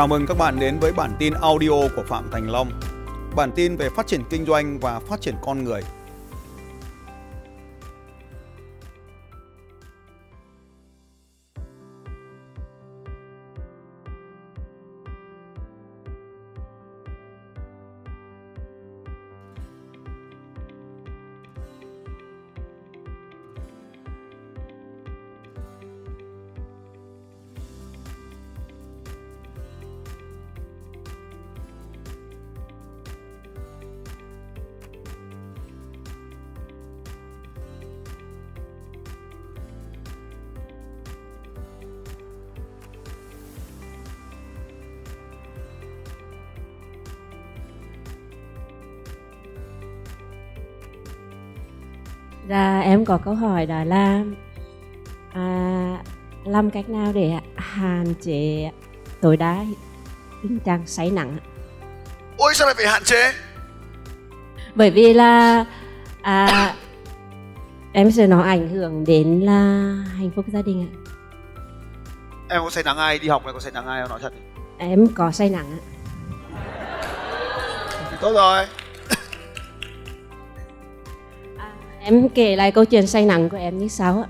Chào mừng các bạn đến với bản tin audio của Phạm Thành Long. Bản tin về phát triển kinh doanh và phát triển con người. Dạ em có câu hỏi đó là à, làm cách nào để hạn chế tối đa tình trạng say nắng? Ôi sao lại phải hạn chế? bởi vì là à, em sợ nó ảnh hưởng đến là hạnh phúc gia đình ạ Em có say nắng ai đi học này có say nắng ai không nói thật em có say nắng ạ Thì tốt rồi. Em kể lại câu chuyện say nắng của em như sau ạ.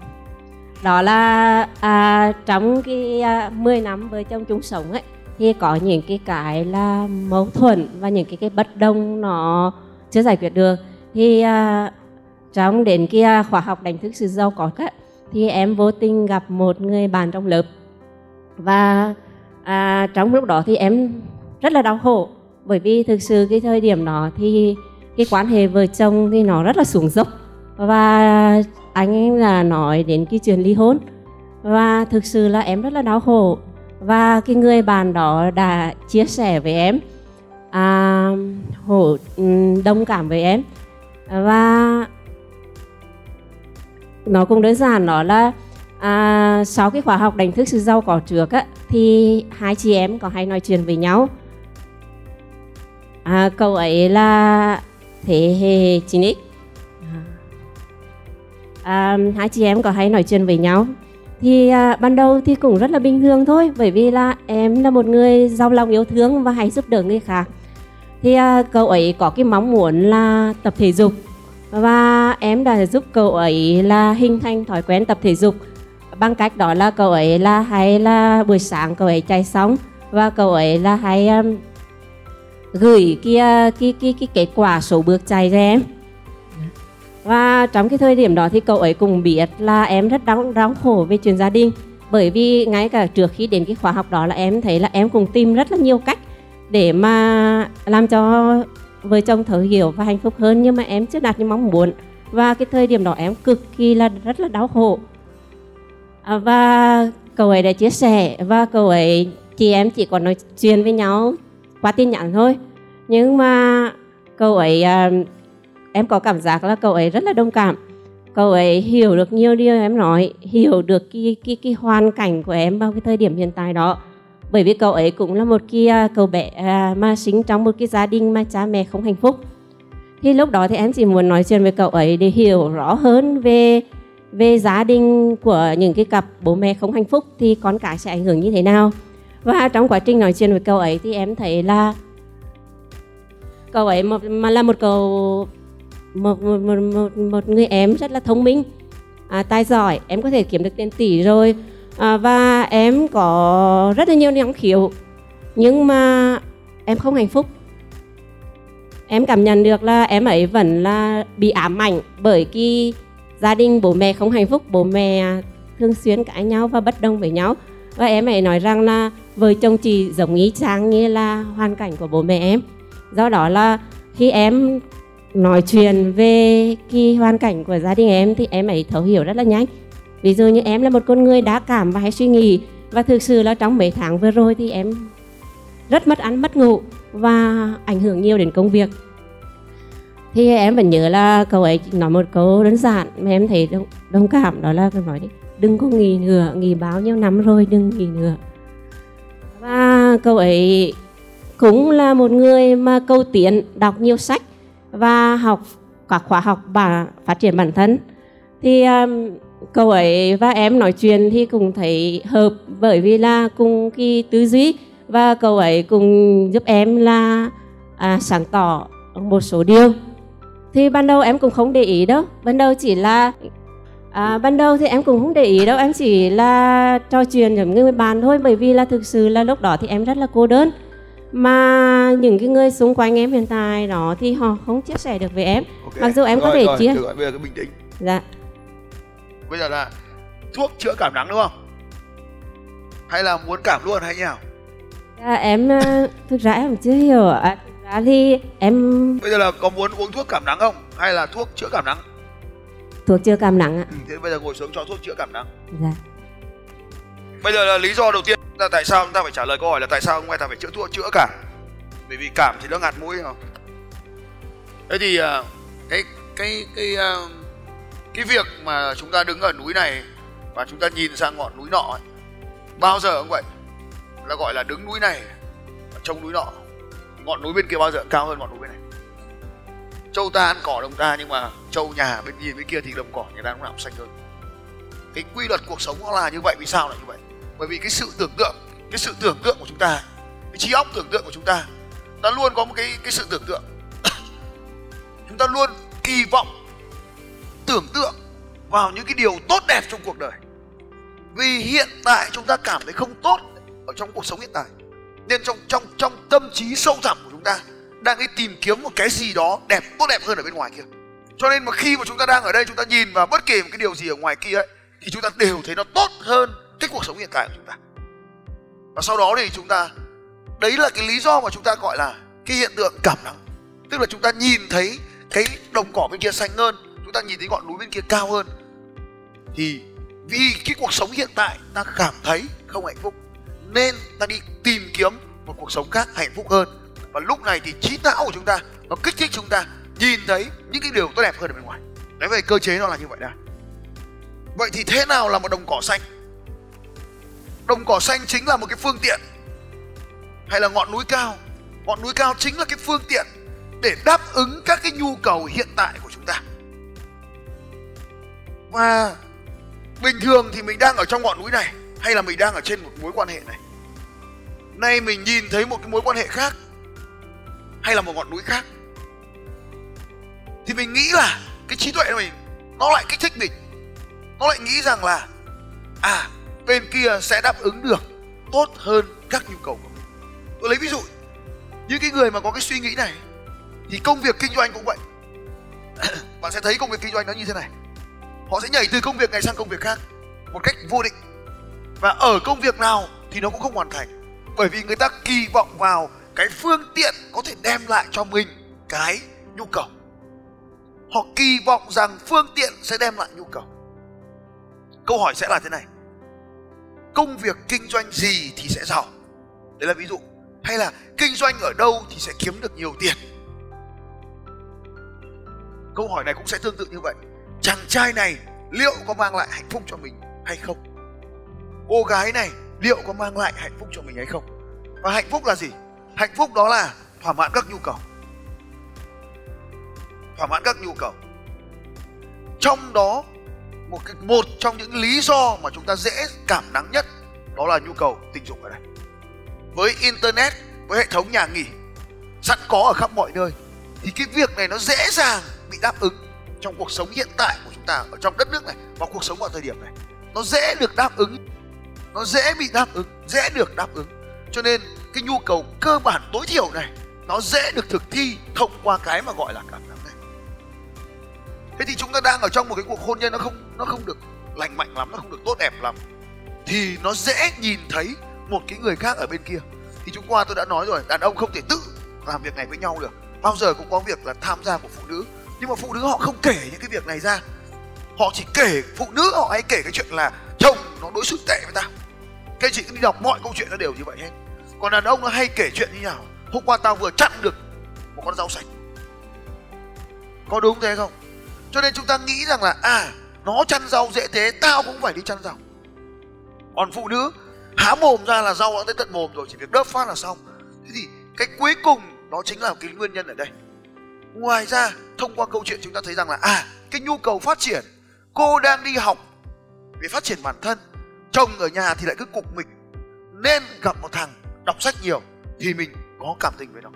Đó là à, trong cái à, 10 năm vợ chồng chung sống ấy thì có những cái cái là mâu thuẫn và những cái cái bất đồng nó chưa giải quyết được. Thì à, trong đến cái à, khóa học đánh thức sự giàu có ấy, thì em vô tình gặp một người bạn trong lớp. Và à, trong lúc đó thì em rất là đau khổ bởi vì thực sự cái thời điểm đó thì cái quan hệ vợ chồng thì nó rất là xuống dốc và anh là nói đến cái chuyện ly hôn. Và thực sự là em rất là đau khổ. Và cái người bạn đó đã chia sẻ với em à, hổ đồng cảm với em. Và nó cũng đơn giản đó là à, sau cái khóa học đánh thức sự giàu có trước á thì hai chị em có hay nói chuyện với nhau. À, cậu ấy là thế hệ 9x à, hai chị em có hay nói chuyện với nhau. Thì à, ban đầu thì cũng rất là bình thường thôi bởi vì là em là một người giàu lòng yêu thương và hay giúp đỡ người khác. Thì à, cậu ấy có cái mong muốn là tập thể dục và em đã giúp cậu ấy là hình thành thói quen tập thể dục. Bằng cách đó là cậu ấy là hay là buổi sáng cậu ấy chạy xong và cậu ấy là hay um, gửi kia à, cái cái cái kết quả số bước chạy cho em và trong cái thời điểm đó thì cậu ấy cũng biết là em rất đau đau khổ về chuyện gia đình. Bởi vì ngay cả trước khi đến cái khóa học đó là em thấy là em cũng tìm rất là nhiều cách để mà làm cho vợ chồng thấu hiểu và hạnh phúc hơn. Nhưng mà em chưa đạt như mong muốn. Và cái thời điểm đó em cực kỳ là rất là đau khổ. À, và cậu ấy đã chia sẻ và cậu ấy chị em chỉ còn nói chuyện với nhau qua tin nhắn thôi. Nhưng mà cậu ấy uh, em có cảm giác là cậu ấy rất là đồng cảm. Cậu ấy hiểu được nhiều điều em nói hiểu được cái cái cái hoàn cảnh của em vào cái thời điểm hiện tại đó. Bởi vì cậu ấy cũng là một cái à, cậu bé à, mà sinh trong một cái gia đình mà cha mẹ không hạnh phúc. Thì lúc đó thì em chỉ muốn nói chuyện với cậu ấy để hiểu rõ hơn về về gia đình của những cái cặp bố mẹ không hạnh phúc thì con cái sẽ ảnh hưởng như thế nào. Và trong quá trình nói chuyện với cậu ấy thì em thấy là cậu ấy một, mà là một cậu một, một, một, một, một người em rất là thông minh. À, tài giỏi em có thể kiếm được tiền tỷ rồi. À, và em có rất là nhiều năng khiếu. Nhưng mà em không hạnh phúc. Em cảm nhận được là em ấy vẫn là bị ám ảnh bởi cái gia đình bố mẹ không hạnh phúc. Bố mẹ thường xuyên cãi nhau và bất đồng với nhau. Và em ấy nói rằng là vợ chồng chị giống ý chang như là hoàn cảnh của bố mẹ em. Do đó là khi em nói chuyện về cái hoàn cảnh của gia đình em thì em ấy thấu hiểu rất là nhanh. Ví dụ như em là một con người đa cảm và hay suy nghĩ. Và thực sự là trong mấy tháng vừa rồi thì em rất mất ăn mất ngủ và ảnh hưởng nhiều đến công việc. Thì em vẫn nhớ là cậu ấy nói một câu đơn giản mà em thấy đồng, đồng cảm đó là cậu nói đi đừng có nghỉ nữa nghỉ bao nhiêu năm rồi đừng nghỉ nữa. Và cậu ấy cũng là một người mà câu tiến đọc nhiều sách và học các khóa học và phát triển bản thân. Thì um, cậu ấy và em nói chuyện thì cũng thấy hợp bởi vì là cùng cái tư duy và cậu ấy cũng giúp em là à, sáng tỏ một số điều. Thì ban đầu em cũng không để ý đâu. Ban đầu chỉ là à, ban đầu thì em cũng không để ý đâu. Em chỉ là trò chuyện với người bạn thôi bởi vì là thực sự là lúc đó thì em rất là cô đơn mà những cái người xung quanh em hiện tại đó thì họ không chia sẻ được với em. Ok. mặc dù em có Rồi, thể rồi, chia. được rồi, bây giờ cứ bình tĩnh. Dạ. Bây giờ là thuốc chữa cảm nắng đúng không? Hay là muốn cảm luôn hay như nào? Dạ, em ờ, thực ra em chưa hiểu à, thực ra thì em bây giờ là có muốn uống thuốc cảm nắng không? Hay là thuốc chữa cảm nắng? Thuộc chưa cảm nắng ạ. Ừ, thế bây giờ ngồi xuống cho thuốc chữa cảm nắng. Dạ. Bây giờ là lý do đầu tiên là tại sao chúng ta phải trả lời câu hỏi là tại sao chúng ta phải chữa thuốc chữa cảm bởi vì cảm thì nó ngạt mũi không thế thì à, cái cái cái à, cái việc mà chúng ta đứng ở núi này và chúng ta nhìn sang ngọn núi nọ ấy, bao giờ cũng vậy là gọi là đứng núi này trông núi nọ. Ngọn núi bên kia bao giờ cao hơn ngọn núi bên này. Châu ta ăn cỏ đồng ta nhưng mà châu nhà bên nhìn bên kia thì đồng cỏ người ta cũng làm sạch hơn. Cái quy luật cuộc sống nó là như vậy vì sao lại như vậy? Bởi vì cái sự tưởng tượng, cái sự tưởng tượng của chúng ta, cái trí óc tưởng tượng của chúng ta ta luôn có một cái cái sự tưởng tượng. Chúng ta luôn kỳ vọng, tưởng tượng vào những cái điều tốt đẹp trong cuộc đời. Vì hiện tại chúng ta cảm thấy không tốt ở trong cuộc sống hiện tại. Nên trong trong trong tâm trí sâu thẳm của chúng ta đang đi tìm kiếm một cái gì đó đẹp, tốt đẹp hơn ở bên ngoài kia. Cho nên mà khi mà chúng ta đang ở đây, chúng ta nhìn vào bất kỳ một cái điều gì ở ngoài kia ấy, thì chúng ta đều thấy nó tốt hơn cái cuộc sống hiện tại của chúng ta. Và sau đó thì chúng ta, đấy là cái lý do mà chúng ta gọi là cái hiện tượng cảm nắng. Tức là chúng ta nhìn thấy cái đồng cỏ bên kia xanh hơn, chúng ta nhìn thấy ngọn núi bên kia cao hơn. Thì vì cái cuộc sống hiện tại ta cảm thấy không hạnh phúc, nên ta đi tìm kiếm một cuộc sống khác hạnh phúc hơn. Và lúc này thì trí não của chúng ta, nó kích thích chúng ta nhìn thấy những cái điều tốt đẹp hơn ở bên ngoài. Đấy về cơ chế nó là như vậy đó vậy thì thế nào là một đồng cỏ xanh? Đồng cỏ xanh chính là một cái phương tiện. Hay là ngọn núi cao? Ngọn núi cao chính là cái phương tiện để đáp ứng các cái nhu cầu hiện tại của chúng ta. Và bình thường thì mình đang ở trong ngọn núi này, hay là mình đang ở trên một mối quan hệ này? Nay mình nhìn thấy một cái mối quan hệ khác, hay là một ngọn núi khác? Thì mình nghĩ là cái trí tuệ của mình, nó lại kích thích mình nó lại nghĩ rằng là à bên kia sẽ đáp ứng được tốt hơn các nhu cầu của mình. Tôi lấy ví dụ, những cái người mà có cái suy nghĩ này, thì công việc kinh doanh cũng vậy. Bạn sẽ thấy công việc kinh doanh nó như thế này. Họ sẽ nhảy từ công việc này sang công việc khác một cách vô định. Và ở công việc nào thì nó cũng không hoàn thành. Bởi vì người ta kỳ vọng vào cái phương tiện có thể đem lại cho mình cái nhu cầu. Họ kỳ vọng rằng phương tiện sẽ đem lại nhu cầu. Câu hỏi sẽ là thế này công việc kinh doanh gì thì sẽ giàu. Đấy là ví dụ. Hay là kinh doanh ở đâu thì sẽ kiếm được nhiều tiền. Câu hỏi này cũng sẽ tương tự như vậy. Chàng trai này liệu có mang lại hạnh phúc cho mình hay không? Cô gái này liệu có mang lại hạnh phúc cho mình hay không? Và hạnh phúc là gì? Hạnh phúc đó là thỏa mãn các nhu cầu. Thỏa mãn các nhu cầu. Trong đó một cái, một trong những lý do mà chúng ta dễ cảm nắng nhất đó là nhu cầu tình dục ở đây. Với internet, với hệ thống nhà nghỉ, sẵn có ở khắp mọi nơi, thì cái việc này nó dễ dàng bị đáp ứng trong cuộc sống hiện tại của chúng ta, ở trong đất nước này, và cuộc sống vào thời điểm này. Nó dễ được đáp ứng, nó dễ bị đáp ứng, dễ được đáp ứng. Cho nên cái nhu cầu cơ bản tối thiểu này, nó dễ được thực thi thông qua cái mà gọi là cảm thế thì chúng ta đang ở trong một cái cuộc hôn nhân nó không nó không được lành mạnh lắm, nó không được tốt đẹp lắm. Thì nó dễ nhìn thấy một cái người khác ở bên kia. Thì chúng qua tôi đã nói rồi, đàn ông không thể tự làm việc này với nhau được. Bao giờ cũng có việc là tham gia của phụ nữ. Nhưng mà phụ nữ họ không kể những cái việc này ra. Họ chỉ kể, phụ nữ họ hay kể cái chuyện là, chồng, nó đối xử tệ với tao. Cái chị cứ đi đọc mọi câu chuyện nó đều như vậy hết. Còn đàn ông nó hay kể chuyện như nào? Hôm qua tao vừa chặn được một con rau sạch. Có đúng thế không? Cho nên chúng ta nghĩ rằng là à nó chăn rau dễ thế, tao cũng phải đi chăn rau. Còn phụ nữ, há mồm ra là rau đã tới tận mồm rồi, chỉ việc đớp phát là xong. Thế thì cái cuối cùng đó chính là cái nguyên nhân ở đây. Ngoài ra, thông qua câu chuyện chúng ta thấy rằng là à cái nhu cầu phát triển, cô đang đi học về phát triển bản thân, chồng ở nhà thì lại cứ cục mình. Nên gặp một thằng đọc sách nhiều thì mình có cảm tình với nó.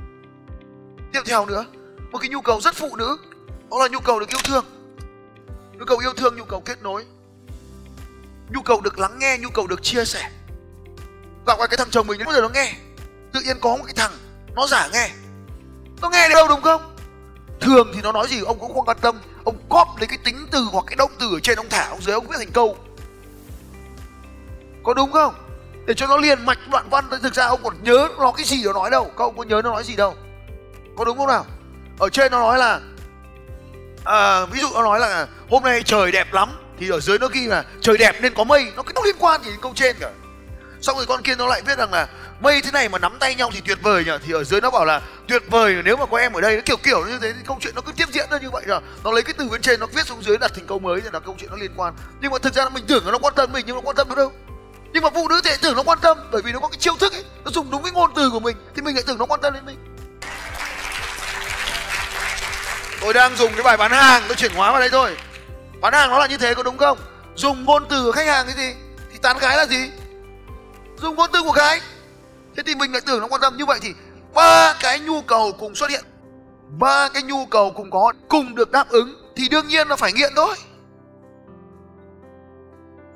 Tiếp theo nữa, một cái nhu cầu rất phụ nữ đó là nhu cầu được yêu thương. Nhu cầu yêu thương, nhu cầu kết nối. Nhu cầu được lắng nghe, nhu cầu được chia sẻ. Gặp cái thằng chồng mình đến bao giờ nó nghe. Tự nhiên có một cái thằng, nó giả nghe. Nó nghe đâu đúng không? Thường thì nó nói gì ông cũng không quan tâm. Ông cóp lấy cái tính từ hoặc cái động từ ở trên ông thả ông dưới, ông viết thành câu. Có đúng không? Để cho nó liền mạch đoạn văn thực ra ông còn nhớ nó cái gì nó nói đâu. Các ông có nhớ nó nói gì đâu. Có đúng không nào? Ở trên nó nói là à, ví dụ nó nói là hôm nay trời đẹp lắm thì ở dưới nó ghi là trời đẹp nên có mây. Nó cái nó liên quan gì đến câu trên cả. Xong rồi con kia nó lại viết rằng là mây thế này mà nắm tay nhau thì tuyệt vời nhỉ? Thì ở dưới nó bảo là tuyệt vời nếu mà có em ở đây nó kiểu kiểu như thế thì câu chuyện nó cứ tiếp diễn ra như vậy rồi nó lấy cái từ bên trên nó viết xuống dưới đặt thành câu mới thì là câu chuyện nó liên quan. Nhưng mà thực ra mình tưởng là nó quan tâm mình nhưng nó quan tâm nó đâu. Nhưng mà phụ nữ thì tưởng nó quan tâm bởi vì nó có cái chiêu thức ấy nó dùng đúng cái ngôn từ của mình thì mình lại tưởng nó quan tâm đến mình. Tôi đang dùng cái bài bán hàng, tôi chuyển hóa vào đây thôi. Bán hàng nó là như thế có đúng không? Dùng ngôn từ của khách hàng cái gì? Thì tán gái là gì? Dùng ngôn từ của gái. Thế thì mình lại tưởng nó quan tâm như vậy thì ba cái nhu cầu cùng xuất hiện. Ba cái nhu cầu cùng có, cùng được đáp ứng thì đương nhiên là phải nghiện thôi.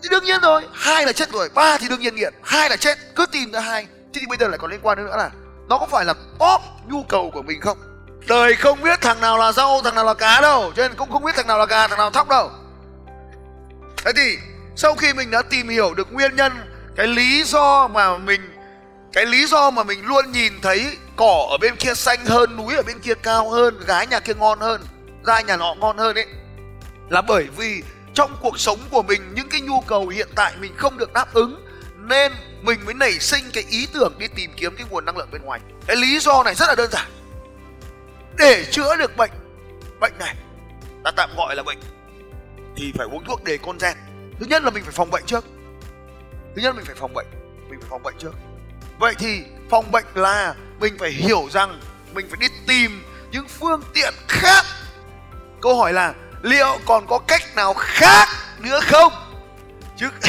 Thì đương nhiên rồi, hai là chết rồi, ba thì đương nhiên nghiện, hai là chết, cứ tìm ra hai. Thế thì bây giờ lại còn liên quan nữa là nó có phải là top nhu cầu của mình không? Đời không biết thằng nào là rau, thằng nào là cá đâu. Cho nên cũng không biết thằng nào là gà, thằng nào thóc đâu. Thế thì sau khi mình đã tìm hiểu được nguyên nhân, cái lý do mà mình, cái lý do mà mình luôn nhìn thấy cỏ ở bên kia xanh hơn, núi ở bên kia cao hơn, gái nhà kia ngon hơn ra nhà nọ ngon hơn ấy, là bởi vì trong cuộc sống của mình, những cái nhu cầu hiện tại mình không được đáp ứng, nên mình mới nảy sinh cái ý tưởng đi tìm kiếm cái nguồn năng lượng bên ngoài. Cái lý do này rất là đơn giản để chữa được bệnh. Bệnh này, ta tạm gọi là bệnh thì phải uống thuốc đề con gen. Thứ nhất là mình phải phòng bệnh trước. Thứ nhất mình phải phòng bệnh, mình phải phòng bệnh trước. Vậy thì phòng bệnh là mình phải hiểu rằng mình phải đi tìm những phương tiện khác. Câu hỏi là liệu còn có cách nào khác nữa không? Chứ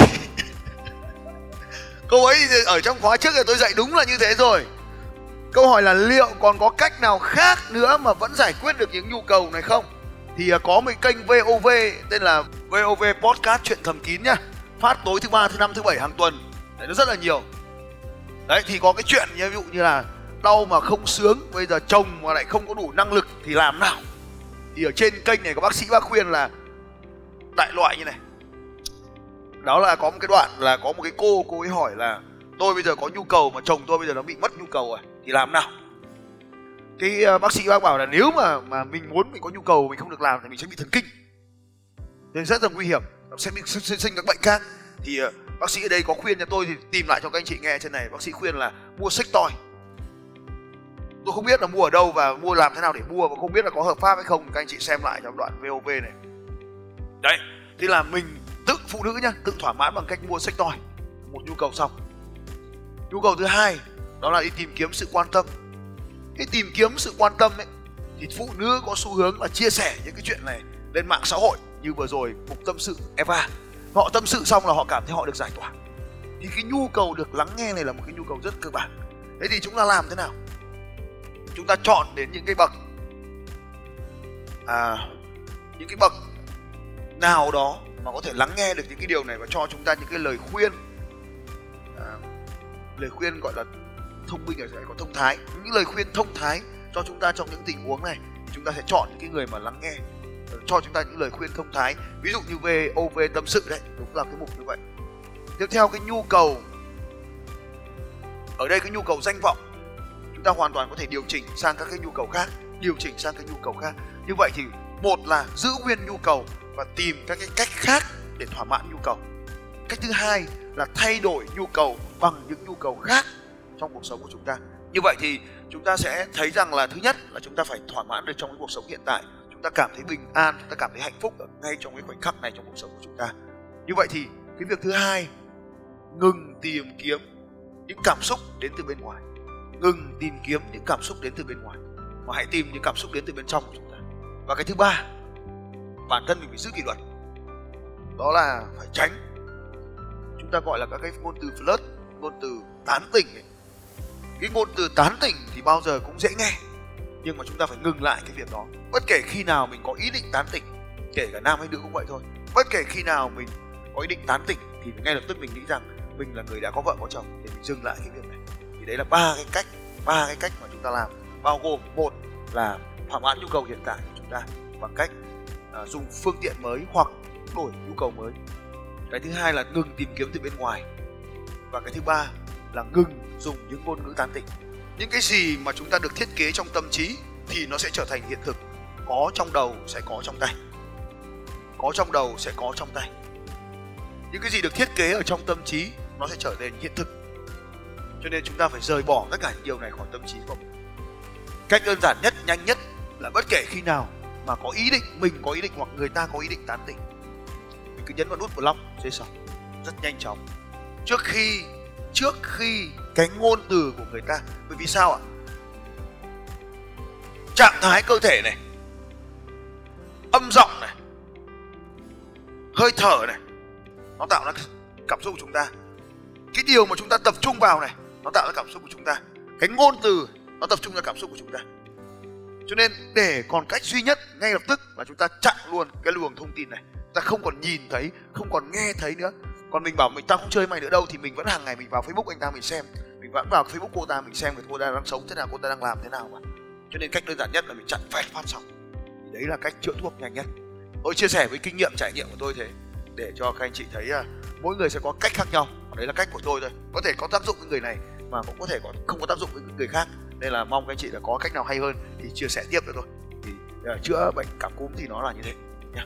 câu ấy ở trong khóa trước thì tôi dạy đúng là như thế rồi câu hỏi là liệu còn có cách nào khác nữa mà vẫn giải quyết được những nhu cầu này không? Thì à, có một kênh VOV tên là VOV Podcast chuyện thầm kín nhá. Phát tối thứ ba, thứ năm, thứ bảy hàng tuần. Đấy, nó rất là nhiều. Đấy, thì có cái chuyện ví dụ như là đau mà không sướng, bây giờ chồng mà lại không có đủ năng lực thì làm nào? Thì ở trên kênh này có bác sĩ bác khuyên là đại loại như này. Đó là có một cái đoạn là có một cái cô cô ấy hỏi là, tôi bây giờ có nhu cầu mà chồng tôi bây giờ nó bị mất nhu cầu rồi thì làm nào? Cái uh, bác sĩ bác bảo là nếu mà mà mình muốn mình có nhu cầu mình không được làm thì mình sẽ bị thần kinh. Nên rất là nguy hiểm nó sẽ bị sinh, sinh các bệnh khác. Thì uh, bác sĩ ở đây có khuyên cho tôi thì tìm lại cho các anh chị nghe trên này. Bác sĩ khuyên là mua sách toy tôi không biết là mua ở đâu và mua làm thế nào để mua và không biết là có hợp pháp hay không. Các anh chị xem lại trong đoạn VOV này. Đấy thì là mình tự phụ nữ nhá tự thỏa mãn bằng cách mua sách toy một nhu cầu xong nhu cầu thứ hai đó là đi tìm kiếm sự quan tâm. Cái tìm kiếm sự quan tâm ấy thì phụ nữ có xu hướng là chia sẻ những cái chuyện này lên mạng xã hội như vừa rồi cục tâm sự Eva. Họ tâm sự xong là họ cảm thấy họ được giải tỏa. Thì cái nhu cầu được lắng nghe này là một cái nhu cầu rất cơ bản. Thế thì chúng ta làm thế nào? Chúng ta chọn đến những cái bậc à những cái bậc nào đó mà có thể lắng nghe được những cái điều này và cho chúng ta những cái lời khuyên à, lời khuyên gọi là thông minh ở sẽ có thông thái. Những lời khuyên thông thái cho chúng ta trong những tình huống này. Chúng ta sẽ chọn những cái người mà lắng nghe ờ, cho chúng ta những lời khuyên thông thái. Ví dụ như về OV tâm sự đấy, đúng là cái mục như vậy. Tiếp theo cái nhu cầu. Ở đây cái nhu cầu danh vọng. Chúng ta hoàn toàn có thể điều chỉnh sang các cái nhu cầu khác, điều chỉnh sang cái nhu cầu khác. Như vậy thì, một là giữ nguyên nhu cầu và tìm các cái cách khác để thỏa mãn nhu cầu. Cách thứ hai là thay đổi nhu cầu bằng những nhu cầu khác trong cuộc sống của chúng ta. Như vậy thì chúng ta sẽ thấy rằng là thứ nhất là chúng ta phải thỏa mãn được trong cái cuộc sống hiện tại. Chúng ta cảm thấy bình an, chúng ta cảm thấy hạnh phúc ở ngay trong cái khoảnh khắc này trong cuộc sống của chúng ta. Như vậy thì cái việc thứ hai, ngừng tìm kiếm những cảm xúc đến từ bên ngoài. Ngừng tìm kiếm những cảm xúc đến từ bên ngoài. Mà hãy tìm những cảm xúc đến từ bên trong của chúng ta. Và cái thứ ba, bản thân mình phải giữ kỷ luật. Đó là phải tránh. Chúng ta gọi là các cái ngôn từ flirt, ngôn từ tán tỉnh ấy cái ngôn từ tán tỉnh thì bao giờ cũng dễ nghe. Nhưng mà chúng ta phải ngừng lại cái việc đó. Bất kể khi nào mình có ý định tán tỉnh kể cả nam hay nữ cũng vậy thôi bất kể khi nào mình có ý định tán tỉnh thì ngay lập tức mình nghĩ rằng mình là người đã có vợ có chồng để mình dừng lại cái việc này. Thì đấy là ba cái cách ba cái cách mà chúng ta làm bao gồm một là thỏa mãn nhu cầu hiện tại của chúng ta bằng cách à, dùng phương tiện mới hoặc đổi nhu cầu mới. Cái thứ hai là ngừng tìm kiếm từ bên ngoài. Và cái thứ ba là ngừng dùng những ngôn ngữ tán tỉnh. Những cái gì mà chúng ta được thiết kế trong tâm trí thì nó sẽ trở thành hiện thực. Có trong đầu sẽ có trong tay. Có trong đầu sẽ có trong tay. Những cái gì được thiết kế ở trong tâm trí nó sẽ trở nên hiện thực. Cho nên chúng ta phải rời bỏ tất cả những điều này khỏi tâm trí của mình. Cách đơn giản nhất, nhanh nhất là bất kể khi nào mà có ý định, mình có ý định hoặc người ta có ý định tán tỉnh, mình cứ nhấn vào nút block dưới sau rất nhanh chóng. Trước khi trước khi cái ngôn từ của người ta. Bởi vì sao ạ? Trạng thái cơ thể này, âm giọng này, hơi thở này, nó tạo ra cảm xúc của chúng ta. Cái điều mà chúng ta tập trung vào này, nó tạo ra cảm xúc của chúng ta. Cái ngôn từ, nó tập trung ra cảm xúc của chúng ta. Cho nên để còn cách duy nhất ngay lập tức là chúng ta chặn luôn cái luồng thông tin này. Ta không còn nhìn thấy, không còn nghe thấy nữa còn mình bảo mình tao không chơi mày nữa đâu thì mình vẫn hàng ngày mình vào facebook anh ta mình xem. Mình vẫn vào facebook cô ta mình xem người cô ta đang sống thế nào cô ta đang làm thế nào mà. Cho nên cách đơn giản nhất là mình chặn phẹt phát sóng. Đấy là cách chữa thuốc nhanh nhất. Tôi chia sẻ với kinh nghiệm trải nghiệm của tôi thế để cho các anh chị thấy là mỗi người sẽ có cách khác nhau. Đấy là cách của tôi thôi. Có thể có tác dụng với người này mà cũng có thể có không có tác dụng với người khác. Nên là mong các anh chị là có cách nào hay hơn thì chia sẻ tiếp cho thôi thì uh, chữa bệnh cảm cúm thì nó là như thế. Nhé